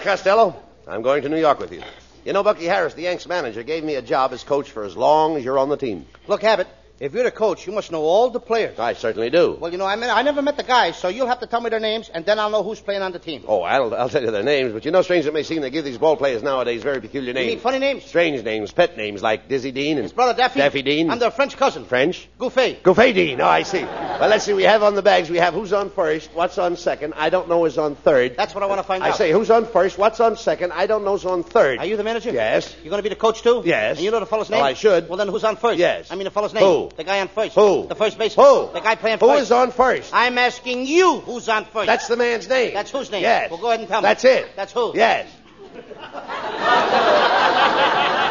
Costello. I'm going to New York with you. You know, Bucky Harris, the Yanks manager, gave me a job as coach for as long as you're on the team. Look, Abbott, if you're the coach, you must know all the players. I certainly do. Well, you know, I, mean, I never met the guys, so you'll have to tell me their names, and then I'll know who's playing on the team. Oh, I'll, I'll tell you their names, but you know, strange it may seem, they give these ball players nowadays very peculiar names. You mean funny names? Strange names, pet names like Dizzy Dean and His brother Daffy? Daffy Dean. I'm their French cousin. French. Gouffet. Gouffet Dean. Oh, I see. Well, let's see. We have on the bags. We have who's on first, what's on second. I don't know who's on third. That's what I want to find I out. I say who's on first, what's on second. I don't know who's on third. Are you the manager? Yes. You're going to be the coach, too? Yes. And you know the fellow's Well, name? I should. Well, then who's on first? Yes. I mean the fellow's name. Who? The guy on first. Who? The first baseman. Who? The guy playing Who first. is on first? I'm asking you who's on first. That's the man's name. That's whose name? Yes. Well, go ahead and tell me. That's it. That's who? Yes.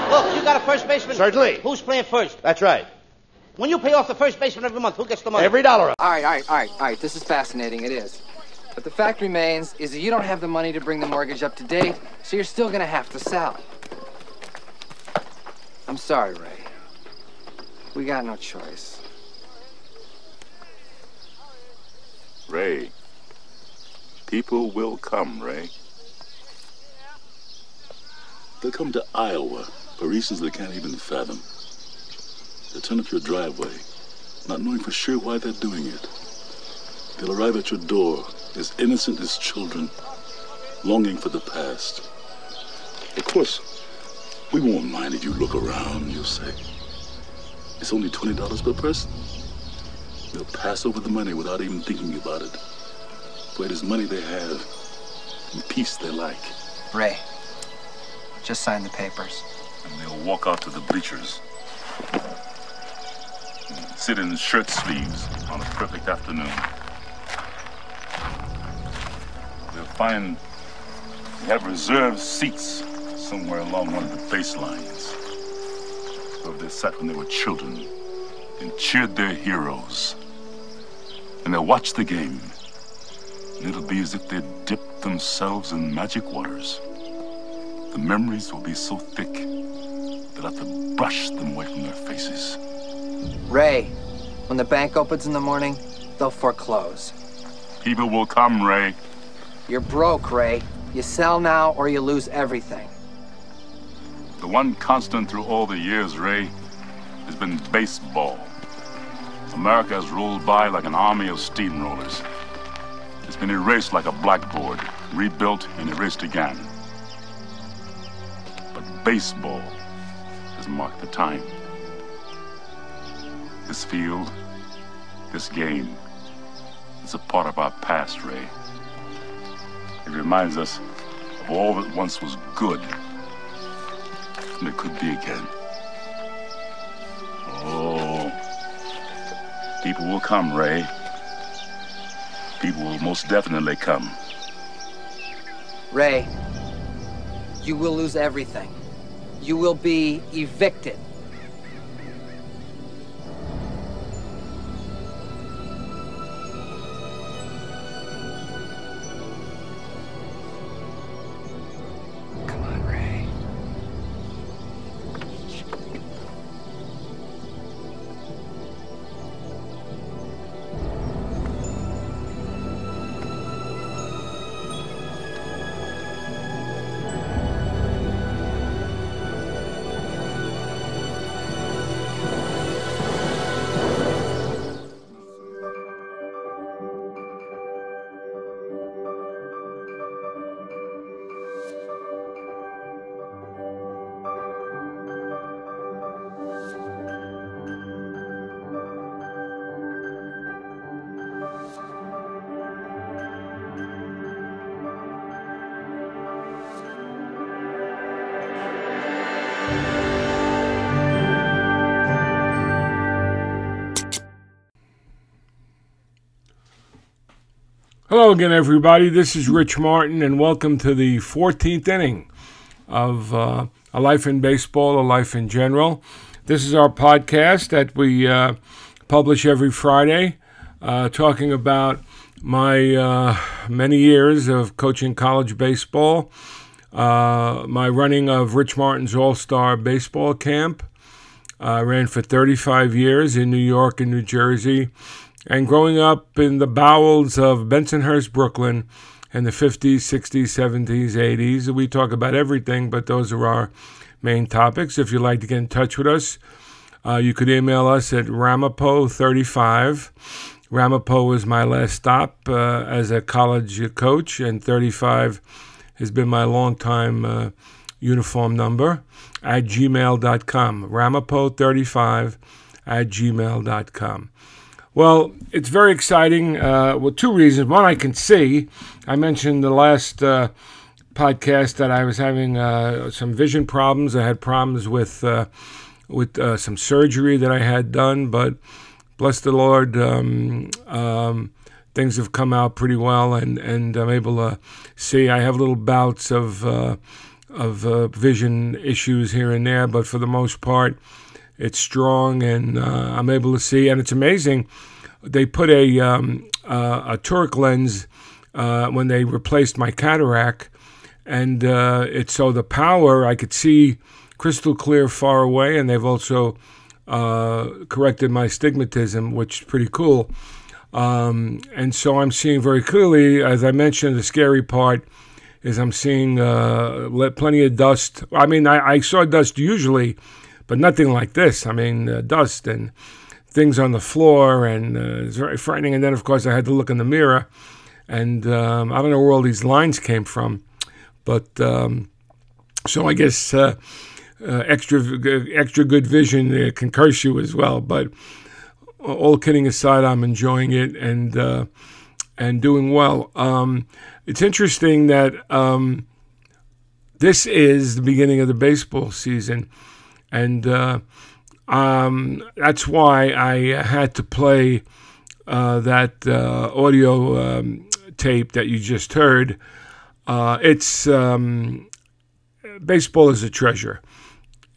Look, you got a first baseman. Certainly. Who's playing first? That's right. When you pay off the first baseman every month, who gets the money? Every dollar. All right, all right, all right, all right. This is fascinating. It is. But the fact remains is that you don't have the money to bring the mortgage up to date, so you're still going to have to sell. I'm sorry, Ray. We got no choice. Ray, people will come, Ray. They'll come to Iowa for reasons they can't even fathom. They'll turn up your driveway, not knowing for sure why they're doing it. They'll arrive at your door as innocent as children, longing for the past. Of course, we won't mind if you look around, you'll say. It's only $20 per person. They'll pass over the money without even thinking about it. For it is money they have and peace they like. Ray, just sign the papers. And they'll walk out to the bleachers. Sit in shirt sleeves on a perfect afternoon. They'll find they have reserved seats somewhere along one of the baselines. Where they sat when they were children and cheered their heroes. And they'll watch the game. And it'll be as if they'd dipped themselves in magic waters. The memories will be so thick they'll have to brush them away from their faces. Ray, when the bank opens in the morning, they'll foreclose. People will come, Ray. You're broke, Ray. You sell now or you lose everything. The one constant through all the years, Ray, has been baseball. America has rolled by like an army of steamrollers. It's been erased like a blackboard, rebuilt and erased again. But baseball has marked the time. This field, this game, is a part of our past, Ray. It reminds us of all that once was good and it could be again. Oh, people will come, Ray. People will most definitely come. Ray, you will lose everything. You will be evicted. Hello again, everybody. This is Rich Martin, and welcome to the 14th inning of uh, A Life in Baseball, A Life in General. This is our podcast that we uh, publish every Friday, uh, talking about my uh, many years of coaching college baseball, uh, my running of Rich Martin's All Star Baseball Camp. I ran for 35 years in New York and New Jersey. And growing up in the bowels of Bensonhurst, Brooklyn, in the 50s, 60s, 70s, 80s. We talk about everything, but those are our main topics. If you'd like to get in touch with us, uh, you could email us at ramapo35. Ramapo was my last stop uh, as a college coach, and 35 has been my long-time uh, uniform number at gmail.com. Ramapo35 at gmail.com. Well, it's very exciting. Uh, well, two reasons. One, I can see. I mentioned the last uh, podcast that I was having uh, some vision problems. I had problems with uh, with uh, some surgery that I had done, but bless the Lord, um, um, things have come out pretty well, and, and I'm able to see. I have little bouts of uh, of vision issues here and there, but for the most part it's strong, and uh, I'm able to see. And it's amazing. They put a um, uh, a toric lens uh, when they replaced my cataract, and uh, it's so the power I could see crystal clear far away, and they've also uh, corrected my stigmatism, which is pretty cool. Um, and so I'm seeing very clearly, as I mentioned, the scary part is I'm seeing uh, plenty of dust. I mean, I, I saw dust usually but nothing like this. I mean, uh, dust and things on the floor, and uh, it's very frightening. And then, of course, I had to look in the mirror, and um, I don't know where all these lines came from, but um, so I guess uh, uh extra extra good vision uh, can curse you as well. But all kidding aside, I'm enjoying it and uh, and doing well. Um, it's interesting that um, this is the beginning of the baseball season and uh, um, that's why I had to play uh, that uh, audio um, tape that you just heard. Uh, it's um, baseball is a treasure.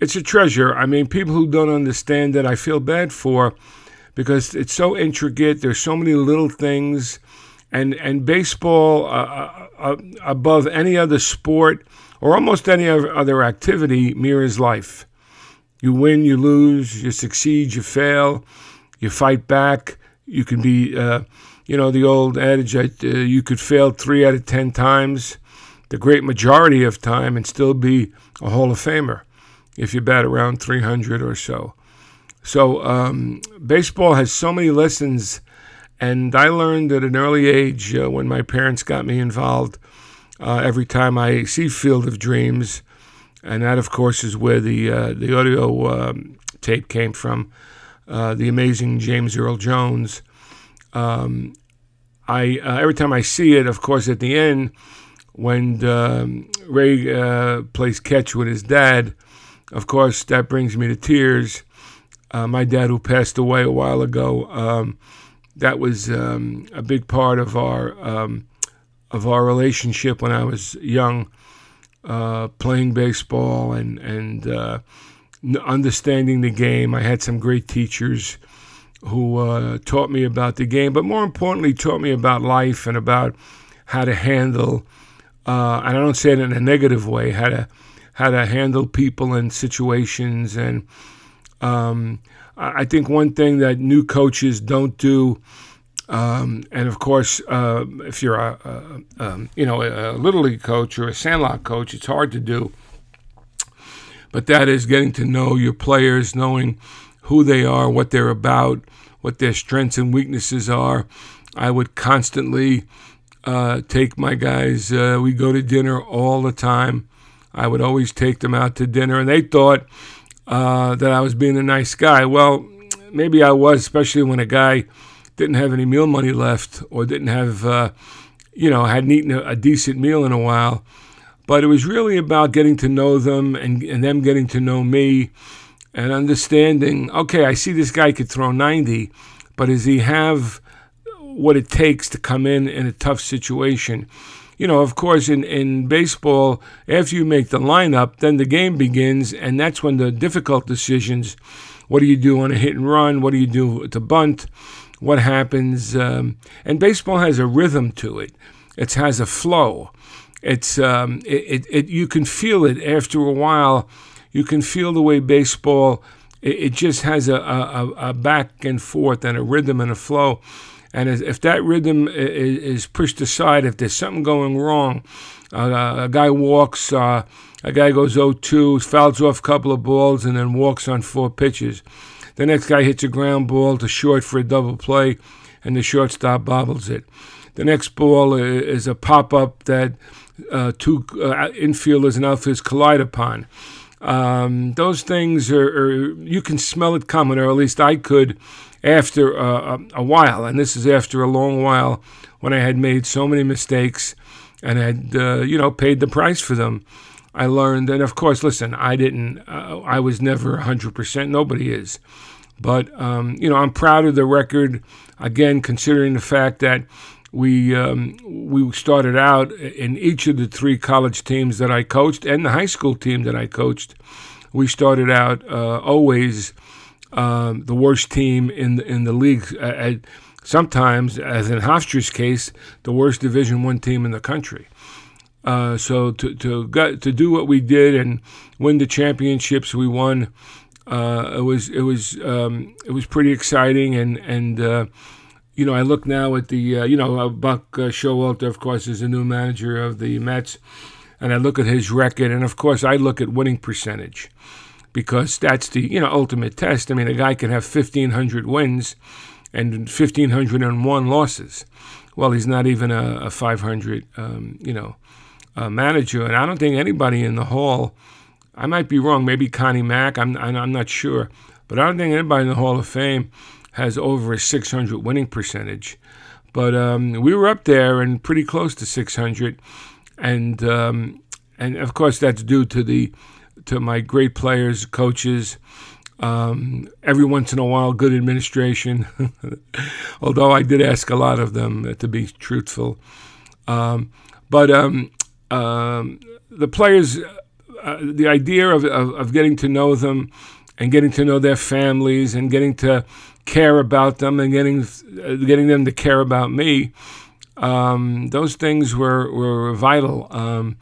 It's a treasure. I mean, people who don't understand it, I feel bad for because it's so intricate. There's so many little things, and and baseball uh, uh, above any other sport or almost any other activity mirrors life. You win, you lose, you succeed, you fail, you fight back. You can be, uh, you know, the old adage that uh, you could fail three out of ten times, the great majority of time, and still be a Hall of Famer if you bat around 300 or so. So um, baseball has so many lessons, and I learned at an early age uh, when my parents got me involved. Uh, every time I see Field of Dreams, and that, of course, is where the uh, the audio um, tape came from. Uh, the amazing James Earl Jones. Um, I uh, every time I see it, of course, at the end when um, Ray uh, plays catch with his dad, of course, that brings me to tears. Uh, my dad, who passed away a while ago, um, that was um, a big part of our of our relationship when I was young uh, playing baseball and and uh, understanding the game. I had some great teachers who uh, taught me about the game, but more importantly, taught me about life and about how to handle. Uh, and I don't say it in a negative way. How to how to handle people and situations. And um, I think one thing that new coaches don't do um, and of course, uh, if you're a, a, a, you know a little league coach or a sandlot coach, it's hard to do. But that is getting to know your players, knowing who they are, what they're about, what their strengths and weaknesses are. I would constantly uh, take my guys. Uh, we go to dinner all the time. I would always take them out to dinner, and they thought uh, that I was being a nice guy. Well, maybe I was, especially when a guy didn't have any meal money left or didn't have, uh, you know, hadn't eaten a, a, decent meal in a while. But it was really about getting to know them and, and them getting to know me and understanding, okay, I see this guy could throw 90, but does he have what it takes to come in in a tough situation? You know, of course, in, in baseball, after you make the lineup, then the game begins, and that's when the difficult decisions what do you do on a hit and run? What do you do to bunt? What happens. Um, and baseball has a rhythm to it. It has a flow. It's um, it, it, it, you can feel it after a while. You can feel the way baseball. It, it just has a, a, a back and forth and a rhythm and a flow. And if that rhythm is, pushed aside, if there's something going wrong, uh, a guy walks, uh, a guy goes 0-2, fouls off a couple of balls, and then walks on four pitches. The next guy hits a ground ball to short for a double play, and the shortstop bobbles it. The next ball is a pop up that uh, two uh, infielders and outfielders collide upon. Um, those things are, are, you can smell it coming, or at least I could after uh, a while. And this is after a long while when I had made so many mistakes and had, uh, you know, paid the price for them. I learned, and of course, listen, I didn't, uh, I was never 100%, nobody is. But, um, you know, I'm proud of the record, again, considering the fact that we um, we started out in each of the three college teams that I coached and the high school team that I coached. We started out uh, always um, the worst team in the, in the league. Uh, sometimes, as in Hofstra's case, the worst Division One team in the country. Uh, so to to to do what we did and win the championships we won, uh, it was it was um, it was pretty exciting and and uh, you know, I look now at the, uh, you know, uh, Buck uh, Showalter, of course, is the new manager of the Mets, and I look at his record, and of course, I look at winning percentage because that's the, you know, ultimate test. I mean, a guy can have 1,500 wins and 1,501 losses. Well, he's not even a, a 500, um, you know, uh, manager, and I don't think anybody in the hall. I might be wrong. Maybe Connie Mack. I'm I'm not sure, but I don't think anybody in the Hall of Fame has over a 600 winning percentage. But um, we were up there and pretty close to 600, and um, and of course that's due to the to my great players, coaches. Um, every once in a while, good administration. Although I did ask a lot of them uh, to be truthful, um, but um, um, the players, uh, the idea of, of, of getting to know them and getting to know their families and getting to care about them and getting uh, getting them to care about me. Um, those things were were vital. Um,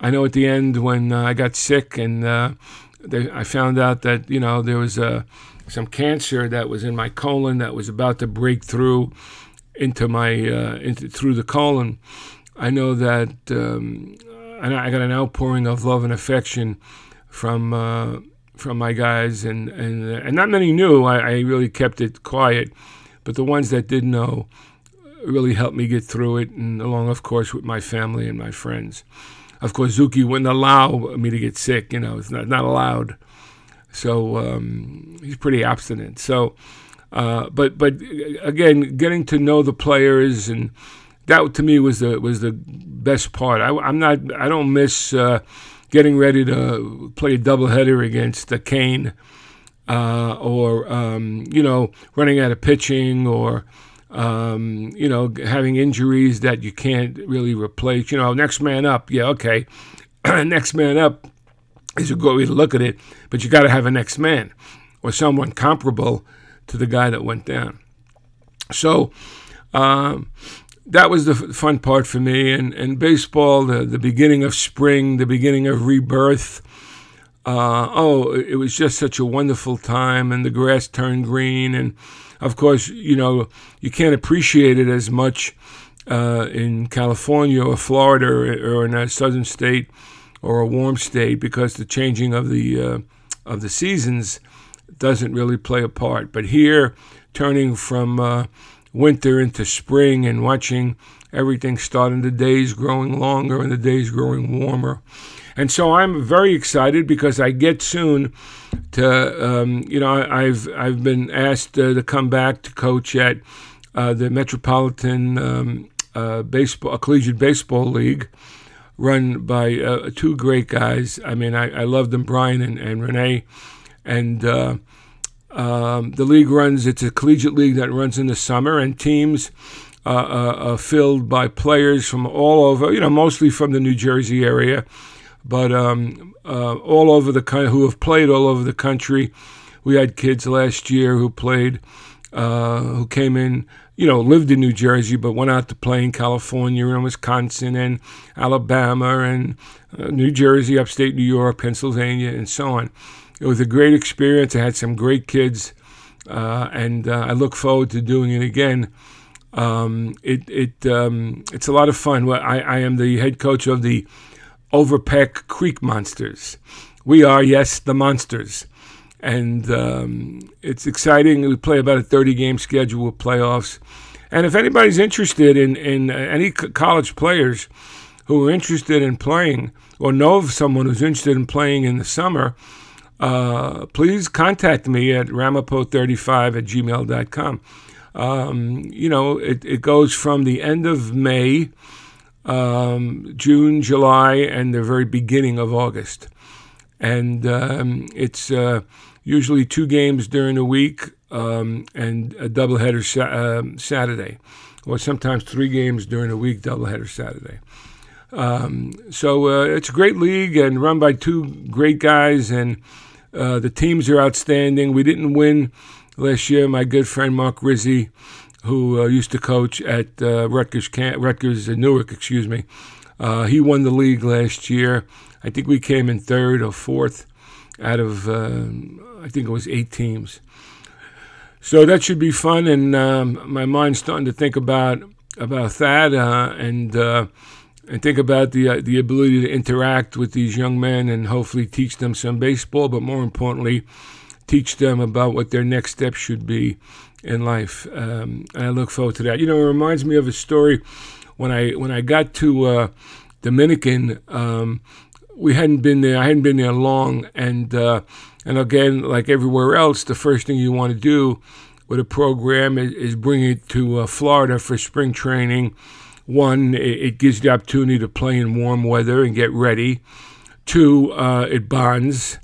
I know at the end when uh, I got sick and uh, they, I found out that you know there was uh, some cancer that was in my colon that was about to break through into my uh, into through the colon. I know that um, I got an outpouring of love and affection from uh, from my guys, and and and not many knew. I, I really kept it quiet, but the ones that did know really helped me get through it, and along, of course, with my family and my friends. Of course, Zuki wouldn't allow me to get sick. You know, it's not not allowed. So um, he's pretty abstinent. So, uh, but but again, getting to know the players and that to me was the was the best part. I, am not I don't miss. Uh, getting ready to play a doubleheader against the Kane, uh, or um, you know, running out of pitching, or um, you know, having injuries that you can't really replace. You know, next man up. Yeah, okay, next man up is a good way to look at it, but you got to have a next man or someone comparable to the guy that went down. So. Um, that was the fun part for me. And, and baseball, the, the beginning of spring, the beginning of rebirth. Uh, oh, it was just such a wonderful time, and the grass turned green. And of course, you know, you can't appreciate it as much uh, in California or Florida or, or, in a southern state or a warm state because the changing of the uh, of the seasons doesn't really play a part. But here, turning from uh, winter into spring and watching everything starting the days growing longer and the days growing warmer. And so I'm very excited because I get soon to, um, you know, I've I've been asked uh, to come back to coach at uh, the Metropolitan um, uh, Baseball Collegiate Baseball League, run by uh, two great guys. I mean, I, I love them, Brian and, and Renee, and uh, um, the league runs, it's a collegiate league that runs in the summer, and teams uh, uh, are filled by players from all over, you know, mostly from the New Jersey area, but um, uh, all over the country, who have played all over the country. We had kids last year who played, uh, who came in, you know, lived in New Jersey, but went out to play in California and Wisconsin and Alabama and uh, New Jersey, upstate New York, Pennsylvania, and so on it was a great experience. I had some great kids, uh, and uh, I look forward to doing it again. Um, it it um, it's a lot of fun. Well, I, I am the head coach of the Overpeck Creek Monsters. We are, yes, the Monsters. And um, it's exciting. We play about a 30 game schedule with playoffs. And if anybody's interested in, in uh, any college players who are interested in playing or know of someone who's interested in playing in the summer, uh, please contact me at ramapo35 at gmail.com. Um, you know, it, it goes from the end of May, um, June, July, and the very beginning of August. And um, it's uh, usually two games during the week um, and a doubleheader sa- um, Saturday, or sometimes three games during the week, doubleheader Saturday. Um, so uh, it's a great league and run by two great guys, and uh, the teams are outstanding. We didn't win last year. My good friend Mark Rizzi, who uh, used to coach at uh, Rutgers, Cam- Rutgers uh, Newark, excuse me, uh, he won the league last year. I think we came in third or fourth out of I think it was eight teams. So that should be fun, and um, my mind's starting to think about about that, and and think about the uh, the ability to interact with these young men and hopefully teach them some baseball, but more importantly, teach them about what their next step should be in life. Um, and I look forward to that. You know, it reminds me of a story when I when I got to uh, Dominican. Um, we hadn't been there. I hadn't been there long, and uh, and again, like everywhere else, the first thing you want to do with a program is, is bring it to uh, Florida for spring training. One, it, gives the opportunity to play in warm weather and get ready. Two, uh, it bonds.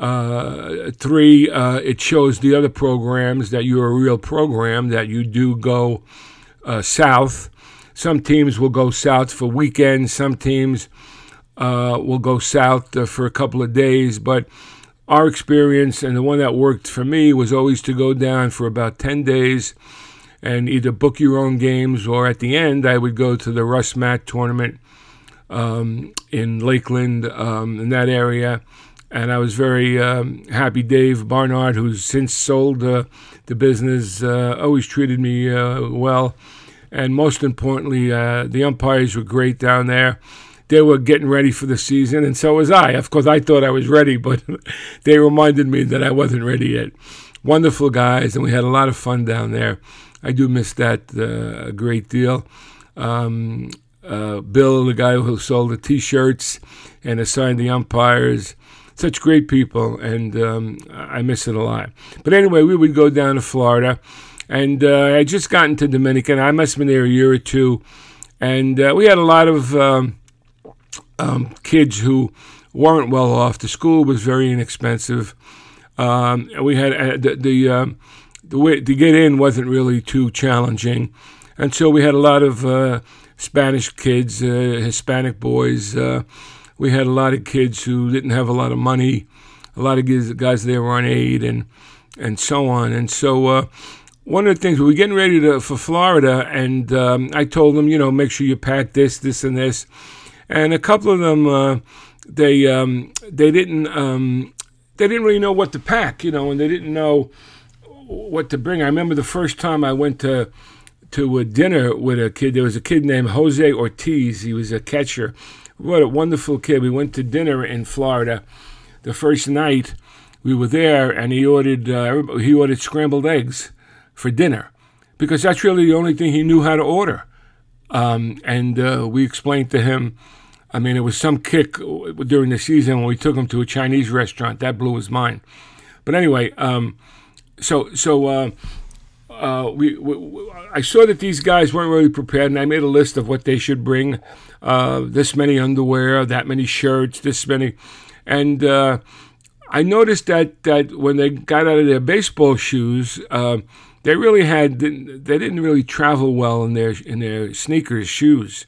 Uh, three, uh, it shows the other programs that you're a real program, that you do go uh, south. Some teams will go south for weekends. Some teams uh, will go south uh, for a couple of days. But our experience and the one that worked for me was always to go down for about 10 days and either book your own games or at the end I would go to the Russ Matt tournament um, in Lakeland um, in that area. And I was very um, happy. Dave Barnard, who's since sold uh, the business, uh, always treated me uh, well. And most importantly, uh, the umpires were great down there they were getting ready for the season, and so was I. Of course, I thought I was ready, but they reminded me that I wasn't ready yet. Wonderful guys, and we had a lot of fun down there. I do miss that uh, a great deal. Um, uh, Bill, the guy who sold the T-shirts and assigned the umpires, such great people, and um, I miss it a lot. But anyway, we would go down to Florida, and uh, I just got into Dominican. I must have been there a year or two, and uh, we had a lot of. Um, um, kids who weren't well off. The school was very inexpensive. Um, we had uh, the the, um, the way to get in wasn't really too challenging, and so we had a lot of uh, Spanish kids, uh, Hispanic boys. Uh, we had a lot of kids who didn't have a lot of money. A lot of guys, guys there were on aid and and so on. And so uh, one of the things we were getting ready to, for Florida, and um, I told them, you know, make sure you pack this, this, and this and a couple of them uh, they um, they didn't um, they didn't really know what to pack, you know, and they didn't know what to bring. I remember the first time I went to to a dinner with a kid. There was a kid named Jose Ortiz. He was a catcher. What a wonderful kid. We went to dinner in Florida. The first night we were there, and he ordered uh, he ordered scrambled eggs for dinner because that's really the only thing he knew how to order. Um, and uh, we explained to him I mean, it was some kick during the season when we took him to a Chinese restaurant. That blew his mind. But anyway, um, so so uh, uh, we, we, I saw that these guys weren't really prepared, and I made a list of what they should bring: uh, this many underwear, that many shirts, this many, and uh, I noticed that that when they got out of their baseball shoes. Uh, they really had they didn't really travel well in their in their sneakers shoes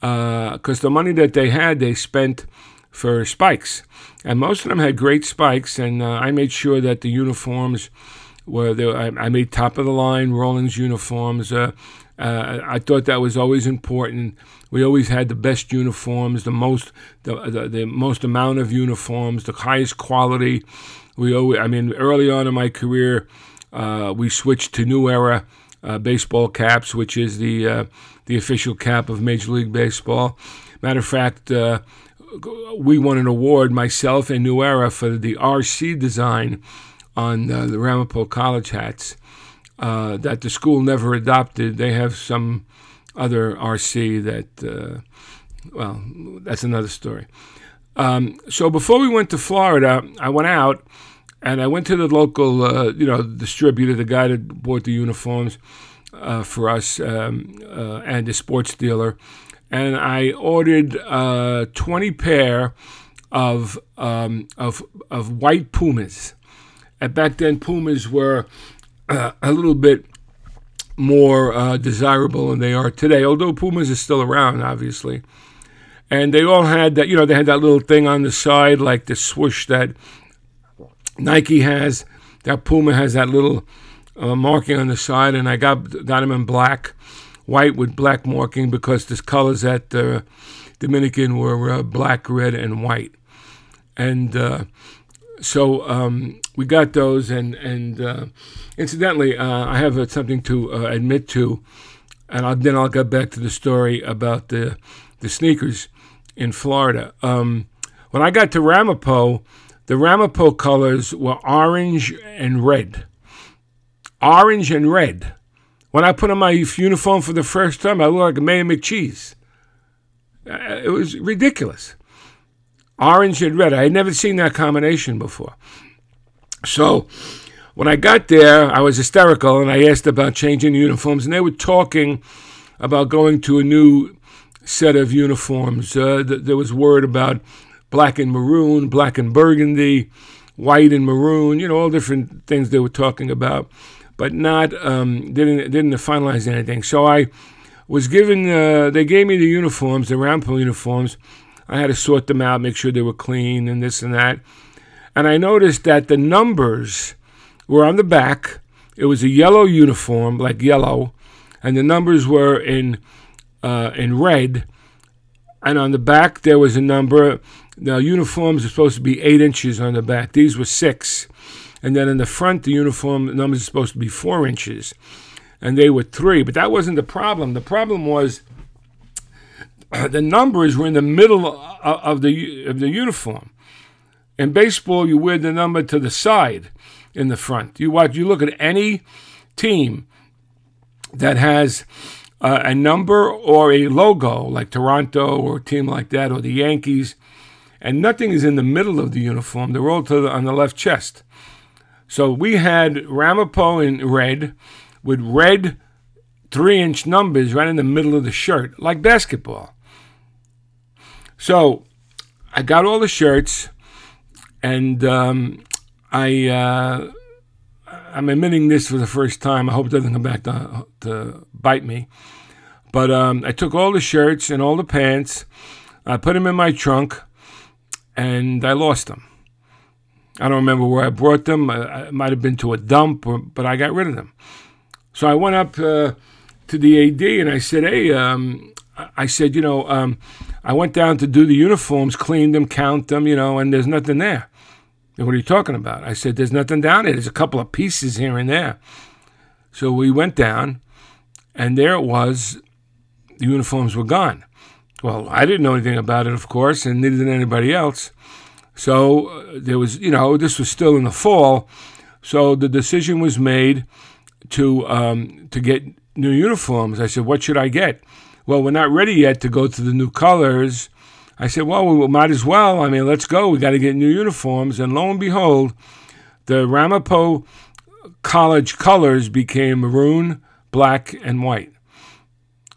because uh, the money that they had, they spent for spikes. And most of them had great spikes, and uh, I made sure that the uniforms were there. I, I made top of the line Rawlings uniforms. Uh, uh, I thought that was always important. We always had the best uniforms, the most, the, the, the most amount of uniforms, the highest quality. We always, I mean, early on in my career, uh, we switched to New Era uh, baseball caps, which is the uh, the official cap of Major League Baseball. Matter of fact, uh, we won an award, myself and New Era, for the RC design on uh, the Ramapo College hats uh, that the school never adopted. They have some other RC that, uh, well, that's another story. Um, so before we went to Florida, I went out and I went to the local, uh, you know, distributor, the guy that bought the uniforms uh, for us, um, uh, and the sports dealer, and I ordered uh, 20 pair of um, of of white Pumas. And back then, Pumas were uh, a little bit more uh, desirable than they are today. Although Pumas are still around, obviously, and they all had that. You know, they had that little thing on the side, like the swoosh that Nike has. That Puma has that little uh, marking on the side, and I got got them in black white with black marking because the colors at uh, Dominican were uh, black, red, and white. And uh, so um, we got those, and and uh, incidentally, uh, I have uh, something to admit to, and I'll, then I'll get back to the story about the the sneakers in Florida. Um, when I got to Ramapo, the Ramapo colors were orange and red. Orange and red. When I put on my uniform for the first time, I looked like a Mayor McCheese. Uh, it was ridiculous. Orange and red. I had never seen that combination before. So when I got there, I was hysterical and I asked about changing uniforms, and they were talking about going to a new set of uniforms. Uh, th- there was word about black and maroon, black and burgundy, white and maroon, you know, all different things they were talking about but not um, didn't didn't finalize anything. So I was given. Uh, they gave me the uniforms, the Ramapo uniforms. I had to sort them out, make sure they were clean, and this and that. And I noticed that the numbers were on the back. It was a yellow uniform, like yellow, and the numbers were in uh, in red. And on the back there was a number. The uniforms are supposed to be eight inches on the back. These were six. And then in the front, the uniform numbers are supposed to be four inches, and they were three. But that wasn't the problem. The problem was the numbers were in the middle of the of the uniform. In baseball, you wear the number to the side in the front. You watch. You look at any team that has uh, a number or a logo, like Toronto or a team like that, or the Yankees, and nothing is in the middle of the uniform. They're all the, on the left chest. So we had Ramapo in red with red three inch numbers right in the middle of the shirt, like basketball. So I got all the shirts and um, I. Uh, I'm admitting this for the first time. I hope it doesn't come back to, to bite me. But um, I took all the shirts and all the pants, I put them in my trunk, and I lost them. I don't remember where I brought them. I, might have been to a dump, or, but I got rid of them. So I went up uh, to the AD and I said, "Hey," um, I said, "You know, um, I went down to do the uniforms, clean them, count them, you know, and there's nothing there." And what are you talking about? I said, "There's nothing down there. There's a couple of pieces here and there." So we went down, and there it was. The uniforms were gone. Well, I didn't know anything about it, of course, and neither did anybody else. So uh, there was, you know, this was still in the fall. So the decision was made to um, to get new uniforms. I said, "What should I get?" Well, we're not ready yet to go to the new colors. I said, "Well, we might as well. I mean, let's go. We got to get new uniforms." And lo and behold, the Ramapo College colors became maroon, black, and white.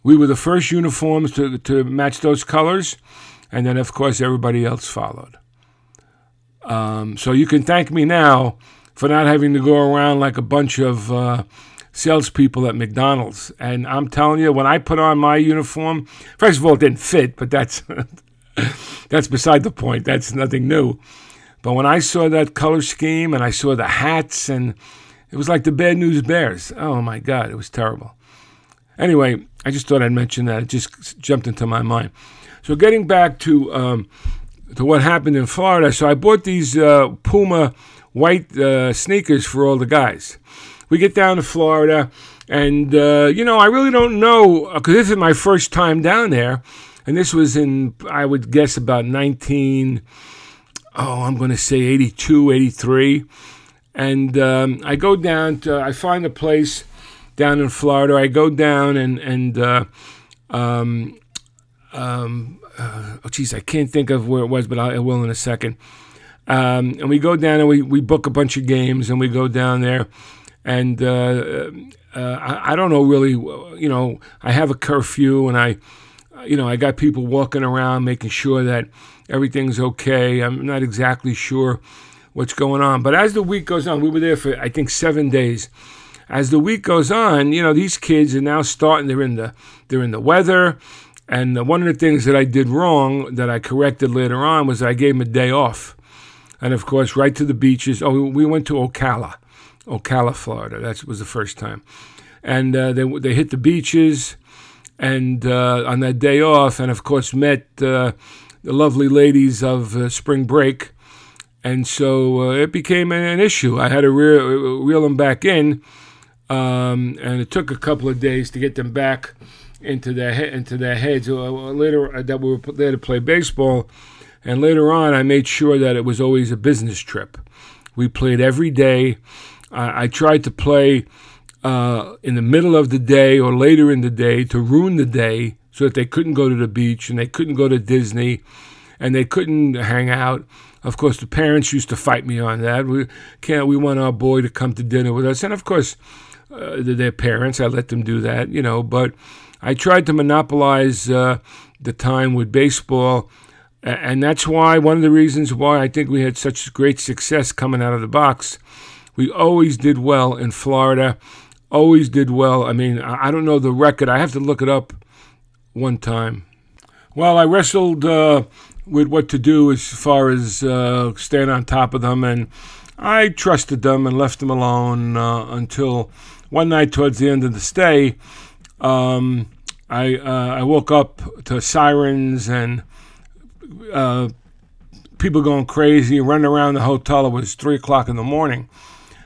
We were the first uniforms to to match those colors, and then of course everybody else followed. Um, so you can thank me now for not having to go around like a bunch of uh, salespeople at McDonald's. And I'm telling you, when I put on my uniform, first of all, it didn't fit, but that's that's beside the point. That's nothing new. But when I saw that color scheme and I saw the hats, and it was like the Bad News Bears. Oh my God, it was terrible. Anyway, I just thought I'd mention that. It just jumped into my mind. So getting back to um, to what happened in Florida. So I bought these uh, Puma white uh, sneakers for all the guys. We get down to Florida, And, uh, you know, I really don't know, because this is my first time down there. And this was in, I would guess, about 19, oh, I'm going to say 82, 83. And um, I go down to, I find a place down in Florida. I go down and, and, uh, um, um, uh, oh, geez, I can't think of where it was, but I, will in a second. Um, and we go down and we, we book a bunch of games and we go down there. And uh, uh, I, I, don't know really, you know, I have a curfew and I, you know, I got people walking around making sure that everything's okay. I'm not exactly sure what's going on. But as the week goes on, we were there for, I think, seven days. As the week goes on, you know, these kids are now starting, they're in the, they're in the weather. And one of the things that I did wrong that I corrected later on was I gave them a day off and of course, right to the beaches. Oh, we went to Ocala, Ocala, Florida. That was the first time, and uh, they they hit the beaches, and uh, on that day off, and of course met uh, the lovely ladies of uh, spring break, and so uh, it became an, issue. I had to reel, reel them back in, um, and it took a couple of days to get them back into their he- into their heads. Uh, later, that we were there to play baseball and later on, I made sure that it was always a business trip. We played every day. I, I tried to play uh, in the middle of the day or later in the day to ruin the day so that they couldn't go to the beach and they couldn't go to Disney and they couldn't hang out. Of course, the parents used to fight me on that. We can't. We want our boy to come to dinner with us, and of course, uh, their parents. I let them do that, you know. But I tried to monopolize uh, the time with baseball and that's why one of the reasons why I think we had such great success coming out of the box. We always did well in Florida, always did well. I mean, I don't know the record. I have to look it up one time. Well, I wrestled uh, with what to do as far as uh, staying on top of them, and I trusted them and left them alone uh, until one night towards the end of the stay. Um, I uh, I woke up to sirens and uh, people going crazy, running around the hotel. It was three o'clock in the morning,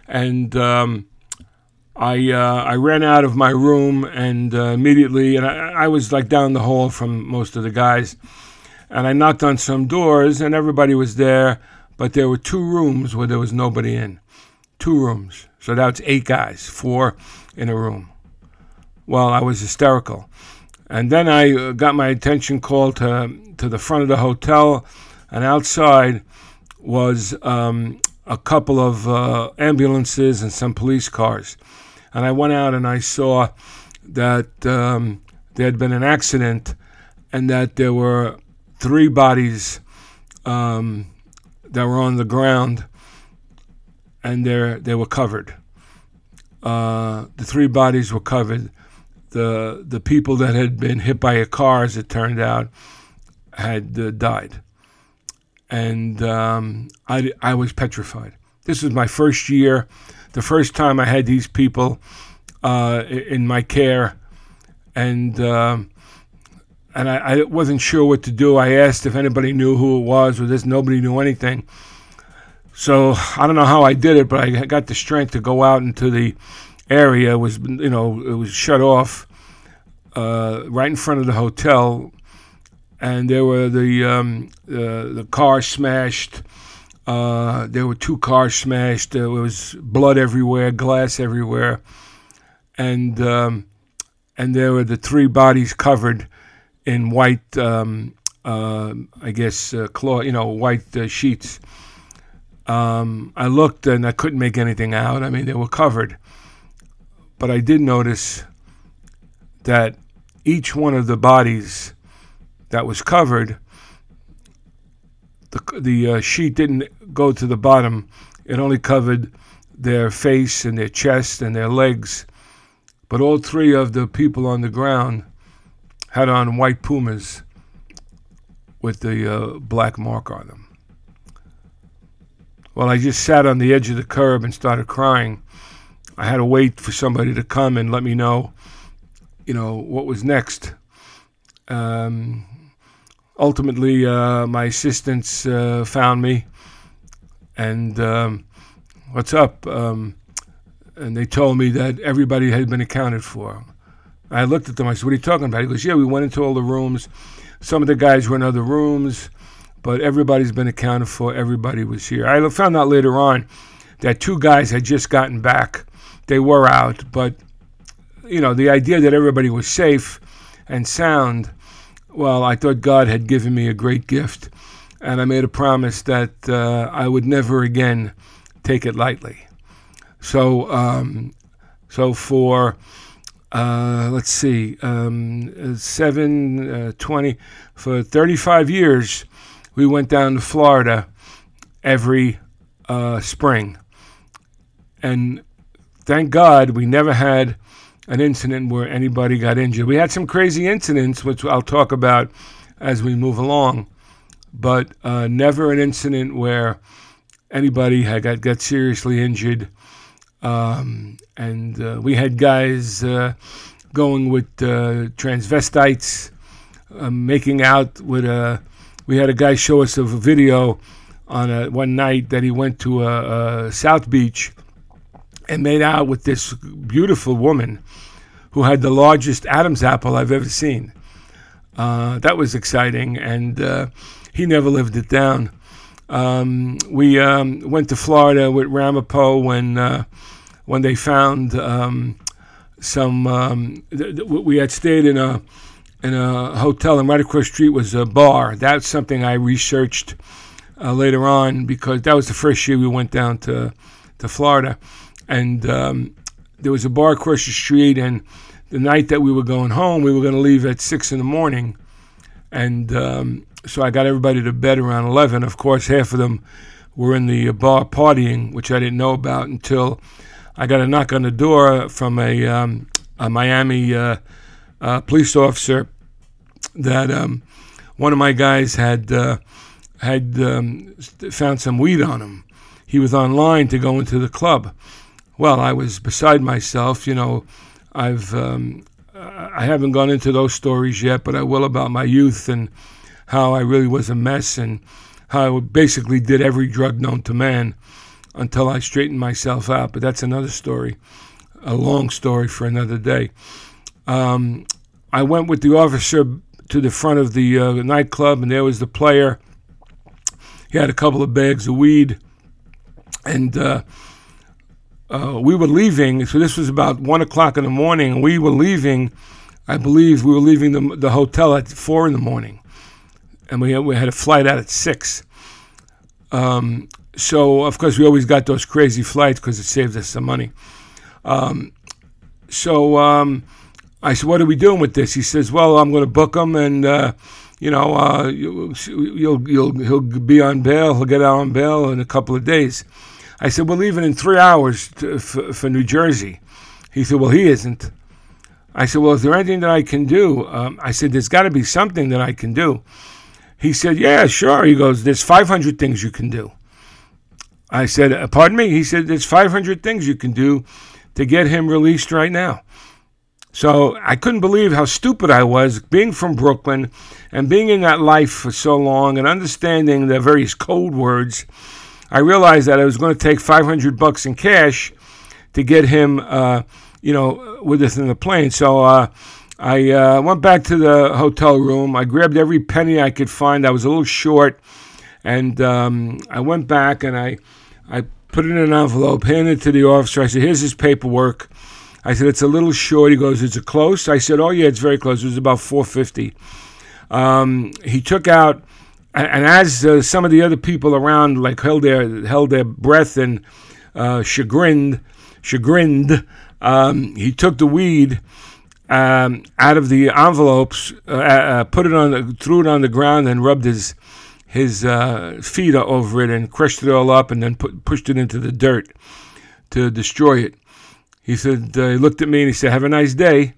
and um, I uh, I ran out of my room and uh, immediately, and I, I, was like down the hall from most of the guys, and I knocked on some doors, and everybody was there, but there were two rooms where there was nobody in, two rooms. So that's eight guys, four in a room. Well, I was hysterical. And then I uh, got my attention called to, to the front of the hotel, and outside was um, a couple of uh, ambulances and some police cars. And I went out and I saw that um, there had been an accident and that there were three bodies um, that were on the ground and they they were covered. Uh, the three bodies were covered the the people that had been hit by a car, as it turned out, had uh, died, and um, I I was petrified. This was my first year, the first time I had these people uh, in my care, and. Um, and I, I, wasn't sure what to do. I asked if anybody knew who it was, or this nobody knew anything. So I don't know how I did it, but I got the strength to go out into the area was you know it was shut off uh, right in front of the hotel, and there were the um, uh, the car smashed. Uh, there were two cars smashed. There was blood everywhere, glass everywhere, and um, and there were the three bodies covered in white, um, uh, I guess, uh, cloth, you know, white uh, sheets. Um, I looked and I couldn't make anything out. I mean, they were covered. But I did notice that each one of the bodies that was covered, the, the uh, sheet didn't go to the bottom. It only covered their face and their chest and their legs. But all three of the people on the ground had on white pumas with the uh, black mark on them. Well, I just sat on the edge of the curb and started crying. I had to wait for somebody to come and let me know, you know, what was next. Um, ultimately, uh, my assistants uh, found me, and um, what's up? Um, and they told me that everybody had been accounted for. I looked at them. I said, "What are you talking about?" He goes, "Yeah, we went into all the rooms. Some of the guys were in other rooms, but everybody's been accounted for. Everybody was here." I found out later on that two guys had just gotten back. They were out, but you know, the idea that everybody was safe and sound. Well, I thought God had given me a great gift, and I made a promise that uh, I would never again take it lightly. So, um, so for uh, let's see, um, seven, uh, 20, for 35 years, we went down to Florida every uh, spring. And thank God we never had an incident where anybody got injured. We had some crazy incidents, which I'll talk about as we move along, but uh, never an incident where anybody had got, got seriously injured. Um, and uh, we had guys uh, going with uh, transvestites, um, making out with a. We had a guy show us a video on a, one night that he went to a, a South Beach and made out with this beautiful woman who had the largest Adam's apple I've ever seen. Uh, that was exciting, and uh, he never lived it down. Um, we um, went to Florida with Ramapo when uh, when they found um, some. Um, th- th- we had stayed in a in a hotel, and right across the street was a bar. That's something I researched uh, later on because that was the first year we went down to to Florida, and um, there was a bar across the street. And the night that we were going home, we were going to leave at six in the morning, and um, so I got everybody to bed around eleven. Of course, half of them were in the bar partying, which I didn't know about until I got a knock on the door from a, um, a Miami uh, uh, police officer that um, one of my guys had uh, had um, found some weed on him. He was online to go into the club. Well, I was beside myself. You know, I've um, I haven't gone into those stories yet, but I will about my youth and how I really was a mess and how I basically did every drug known to man until I straightened myself out. But that's another story, a long story for another day. Um, I went with the officer to the front of the uh, nightclub, and there was the player. He had a couple of bags of weed, and uh, uh, we were leaving. So this was about one o'clock in the morning, we were leaving. I believe we were leaving the, the hotel at four in the morning, and we had, we had a flight out at six. Um, so of course we always got those crazy flights because it saved us some money. Um, so um, I said, "What are we doing with this?" He says, "Well, I'm going to book him, and uh, you know, uh, you, you'll you'll he'll be on bail. He'll get out on bail in a couple of days." I said, "We're leaving in three hours to, for, for New Jersey." He said, "Well, he isn't." I said, "Well, is there anything that I can do?" Um, I said, "There's got to be something that I can do." He said, "Yeah, sure." He goes, "There's 500 things you can do." I said, "Uh, "Pardon me?" He said, "There's 500 things you can do to get him released right now." So I couldn't believe how stupid I was being from Brooklyn and being in that life for so long and understanding the various code words. I realized that I was going to take 500 bucks in cash to get him, uh, you know, with us in the plane. So uh, I uh, went back to the hotel room. I grabbed every penny I could find. I was a little short, and um, I went back and I, I put it in an envelope, handed it to the officer. I said, "Here's his paperwork." I said, "It's a little short." He goes, "Is it close?" I said, "Oh yeah, it's very close. It was about 450." Um, he took out, and, and as uh, some of the other people around like held their held their breath and uh, chagrined, chagrined, um, he took the weed um, out of the envelopes, uh, uh, put it on, the, threw it on the ground, and rubbed his his uh, feet over it and crushed it all up, and then put, pushed it into the dirt to destroy it. He said uh, he looked at me and he said, "Have a nice day,"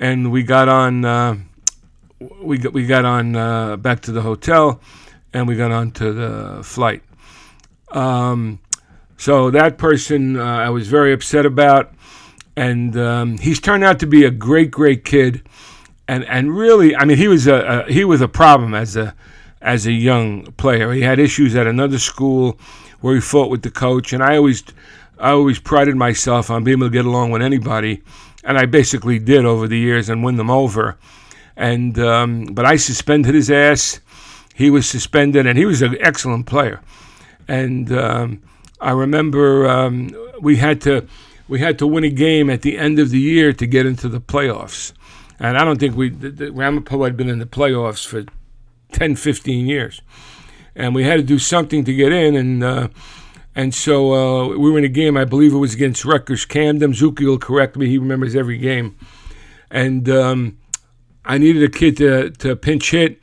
and we got on. We got we got on uh, back to the hotel, and we got on to the flight. Um, so that person uh, I was very upset about, and um, he's turned out to be a great, great kid, and and really, I mean, he was a, a he was a problem as a as a young player. He had issues at another school where he fought with the coach, and I always I always prided myself on being able to get along with anybody, and I basically did over the years and win them over. And um, but I suspended his ass. He was suspended, and he was an excellent player. And um, I remember um, we had to we had to win a game at the end of the year to get into the playoffs. And I don't think we the, the Ramapo had been in the playoffs for 10, 15 years, and we had to do something to get in. And uh, and so uh, we were in a game, I believe it was against Rutgers Camden. Zuki will correct me, he remembers every game. And um, I needed a kid to, to pinch hit.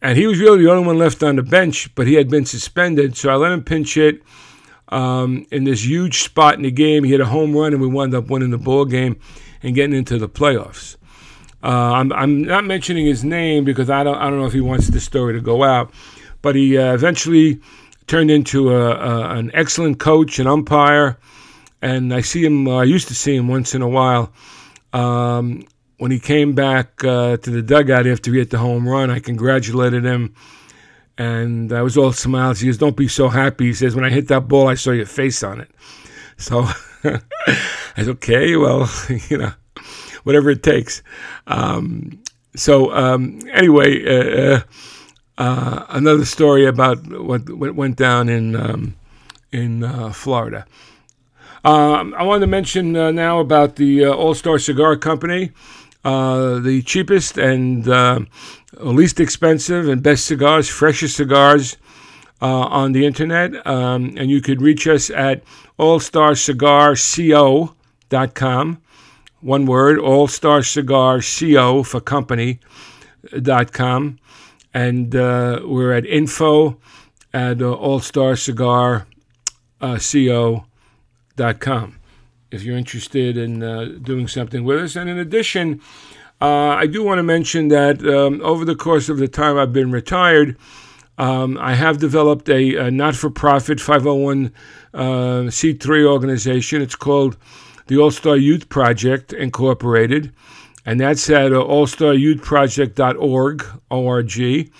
And he was really the only one left on the bench, but he had been suspended. So I let him pinch hit um, in this huge spot in the game. He had a home run, and we wound up winning the ball game and getting into the playoffs. Uh, I'm, I'm not mentioning his name because I don't, I don't know if he wants the story to go out, but he uh, eventually turned into a, a, an excellent coach and umpire. And I see him. Uh, I used to see him once in a while. Um, when he came back uh, to the dugout after he hit the home run, I congratulated him, and I was all smiles. He goes, "Don't be so happy." He says, "When I hit that ball, I saw your face on it." So I said, "Okay, well, you know, whatever it takes." Um, so um, anyway. Uh, uh uh, another story about what, what went down in um, in uh, Florida. Um, I wanted to mention uh, now about the All Star Cigar Company, uh, the cheapest and uh, least expensive and best cigars, freshest cigars on the internet. Um, and you could reach us at allstarcigarco.com. One word, allstarcigarco for company.com and uh, we're at info at uh, allstarcigarco.com if you're interested in uh, doing something with us. And in addition, uh, I do want to mention that um, over the course of the time I've been retired, um, I have developed a, a not for profit 501c3 uh, organization. It's called the All Star Youth Project Incorporated and that's at uh, allstaryouthproject.org, O-R-G.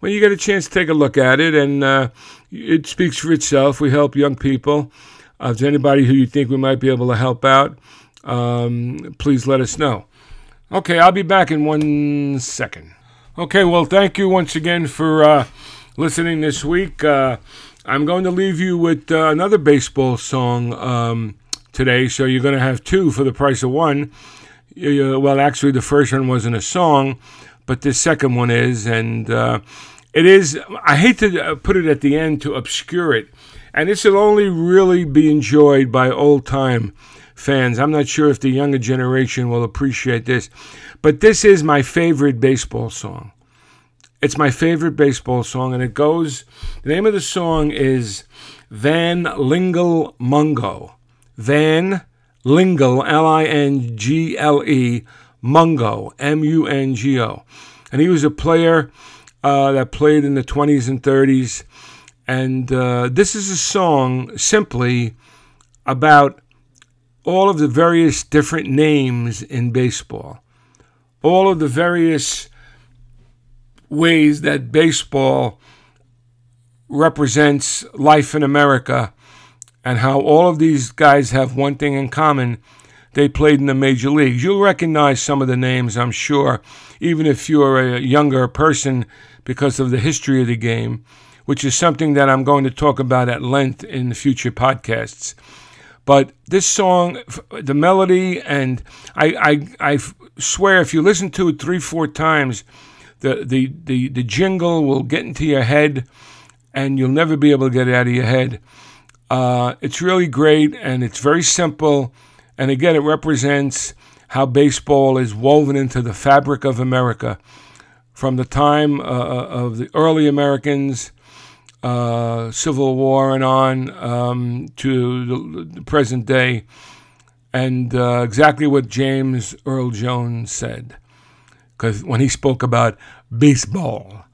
When you get a chance, to take a look at it, and uh, it speaks for itself. We help young people. Uh, if there's anybody who you think we might be able to help out, um, please let us know. Okay, I'll be back in one second. Okay, well, thank you once again for uh, listening this week. Uh, I'm going to leave you with uh, another baseball song um, today, so you're going to have two for the price of one well, actually, the first one wasn't a song, but the second one is, and uh, it is. I hate to uh, put it at the end to obscure it, and this will only really be enjoyed by old time fans. I'm not sure if the younger generation will appreciate this, but this is my favorite baseball song. It's my favorite baseball song, and it goes. The name of the song is Van Lingle Mungo. Van Lingle, L I N G L E, Mungo, M U N G O. And he was a player uh, that played in the 20s and 30s. And uh, this is a song simply about all of the various different names in baseball, all of the various ways that baseball represents life in America and how all of these guys have one thing in common. They played in the major leagues. You'll recognize some of the names, I'm sure, even if you're a younger person because of the history of the game, which is something that I'm going to talk about at length in the future podcasts. But this song, the melody, and I, I, I swear if you listen to it three, four times, the, the, the, the jingle will get into your head and you'll never be able to get it out of your head. Uh, it's really great and it's very simple. And again, it represents how baseball is woven into the fabric of America from the time uh, uh of the early Americans, uh, Civil War, and on um, to the, the, present day. And uh, exactly what James Earl Jones said, because when he spoke about baseball.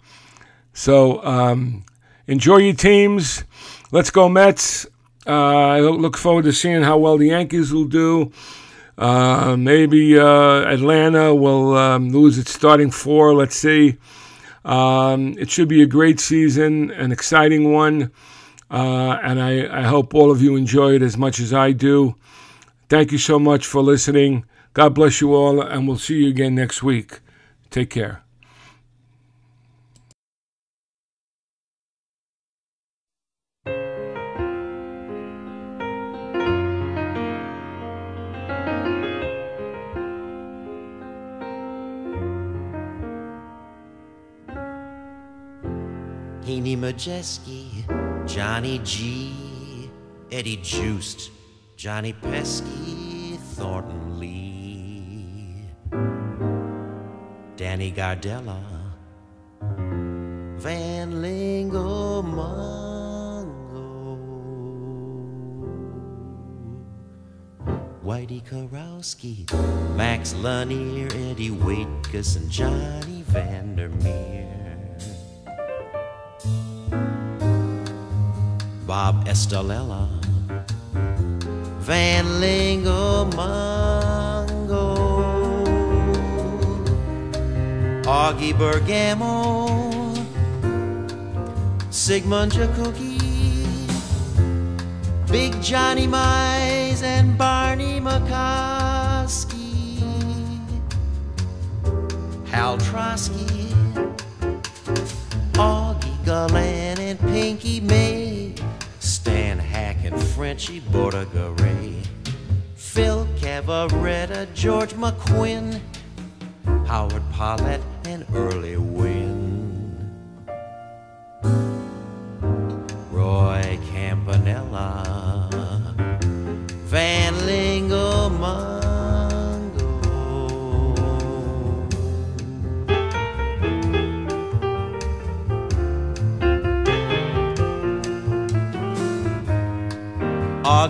So um, enjoy your teams. Let's go Mets. Uh, I look forward to seeing how well the Yankees will do. Uh, maybe uh, Atlanta will um, lose its starting four. Let's see. Um, it should be a great season, an exciting one. uh, and I, I hope all of you enjoy it as much as I do. Thank you so much for listening. God bless you all, and we'll see you again next week. Take care. Haney Majeski, Johnny G, Eddie Juiced, Johnny Pesky, Thornton Lee, Danny Gardella, Van Lingo Mungo, Whitey Karowski, Max Lanier, Eddie Waitkus, and Johnny Vandermeer. Bob Estalella, Van Lingo Mungo, Augie Bergamo, Sigmund Jakuki, Big Johnny Mize, and Barney McCoskey, Hal Trosky, Augie Galan, and Pinky May. Frenchie Bordegaray, Phil Cavaretta, George McQuinn, Howard Paulette, and Early Wynn.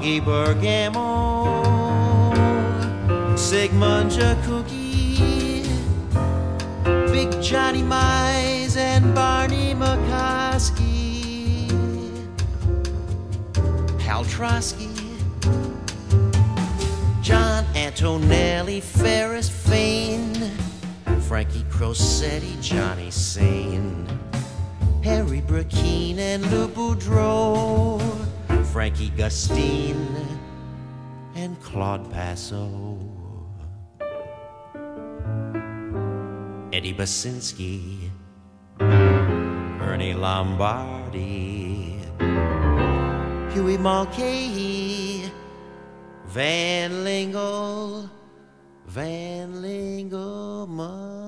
Augie Bergamo, Sigmund Jakuki, Big Johnny Mize, and Barney McCoskey, Hal Trosky, John Antonelli, Ferris Fain, Frankie Crosetti, Johnny Sane, Harry Brackeen, and Lou Boudreau. Frankie Gustine and Claude Passo. Eddie Basinski, Ernie Lombardi, Huey Mulcahy, Van Lingle, Van Lingle.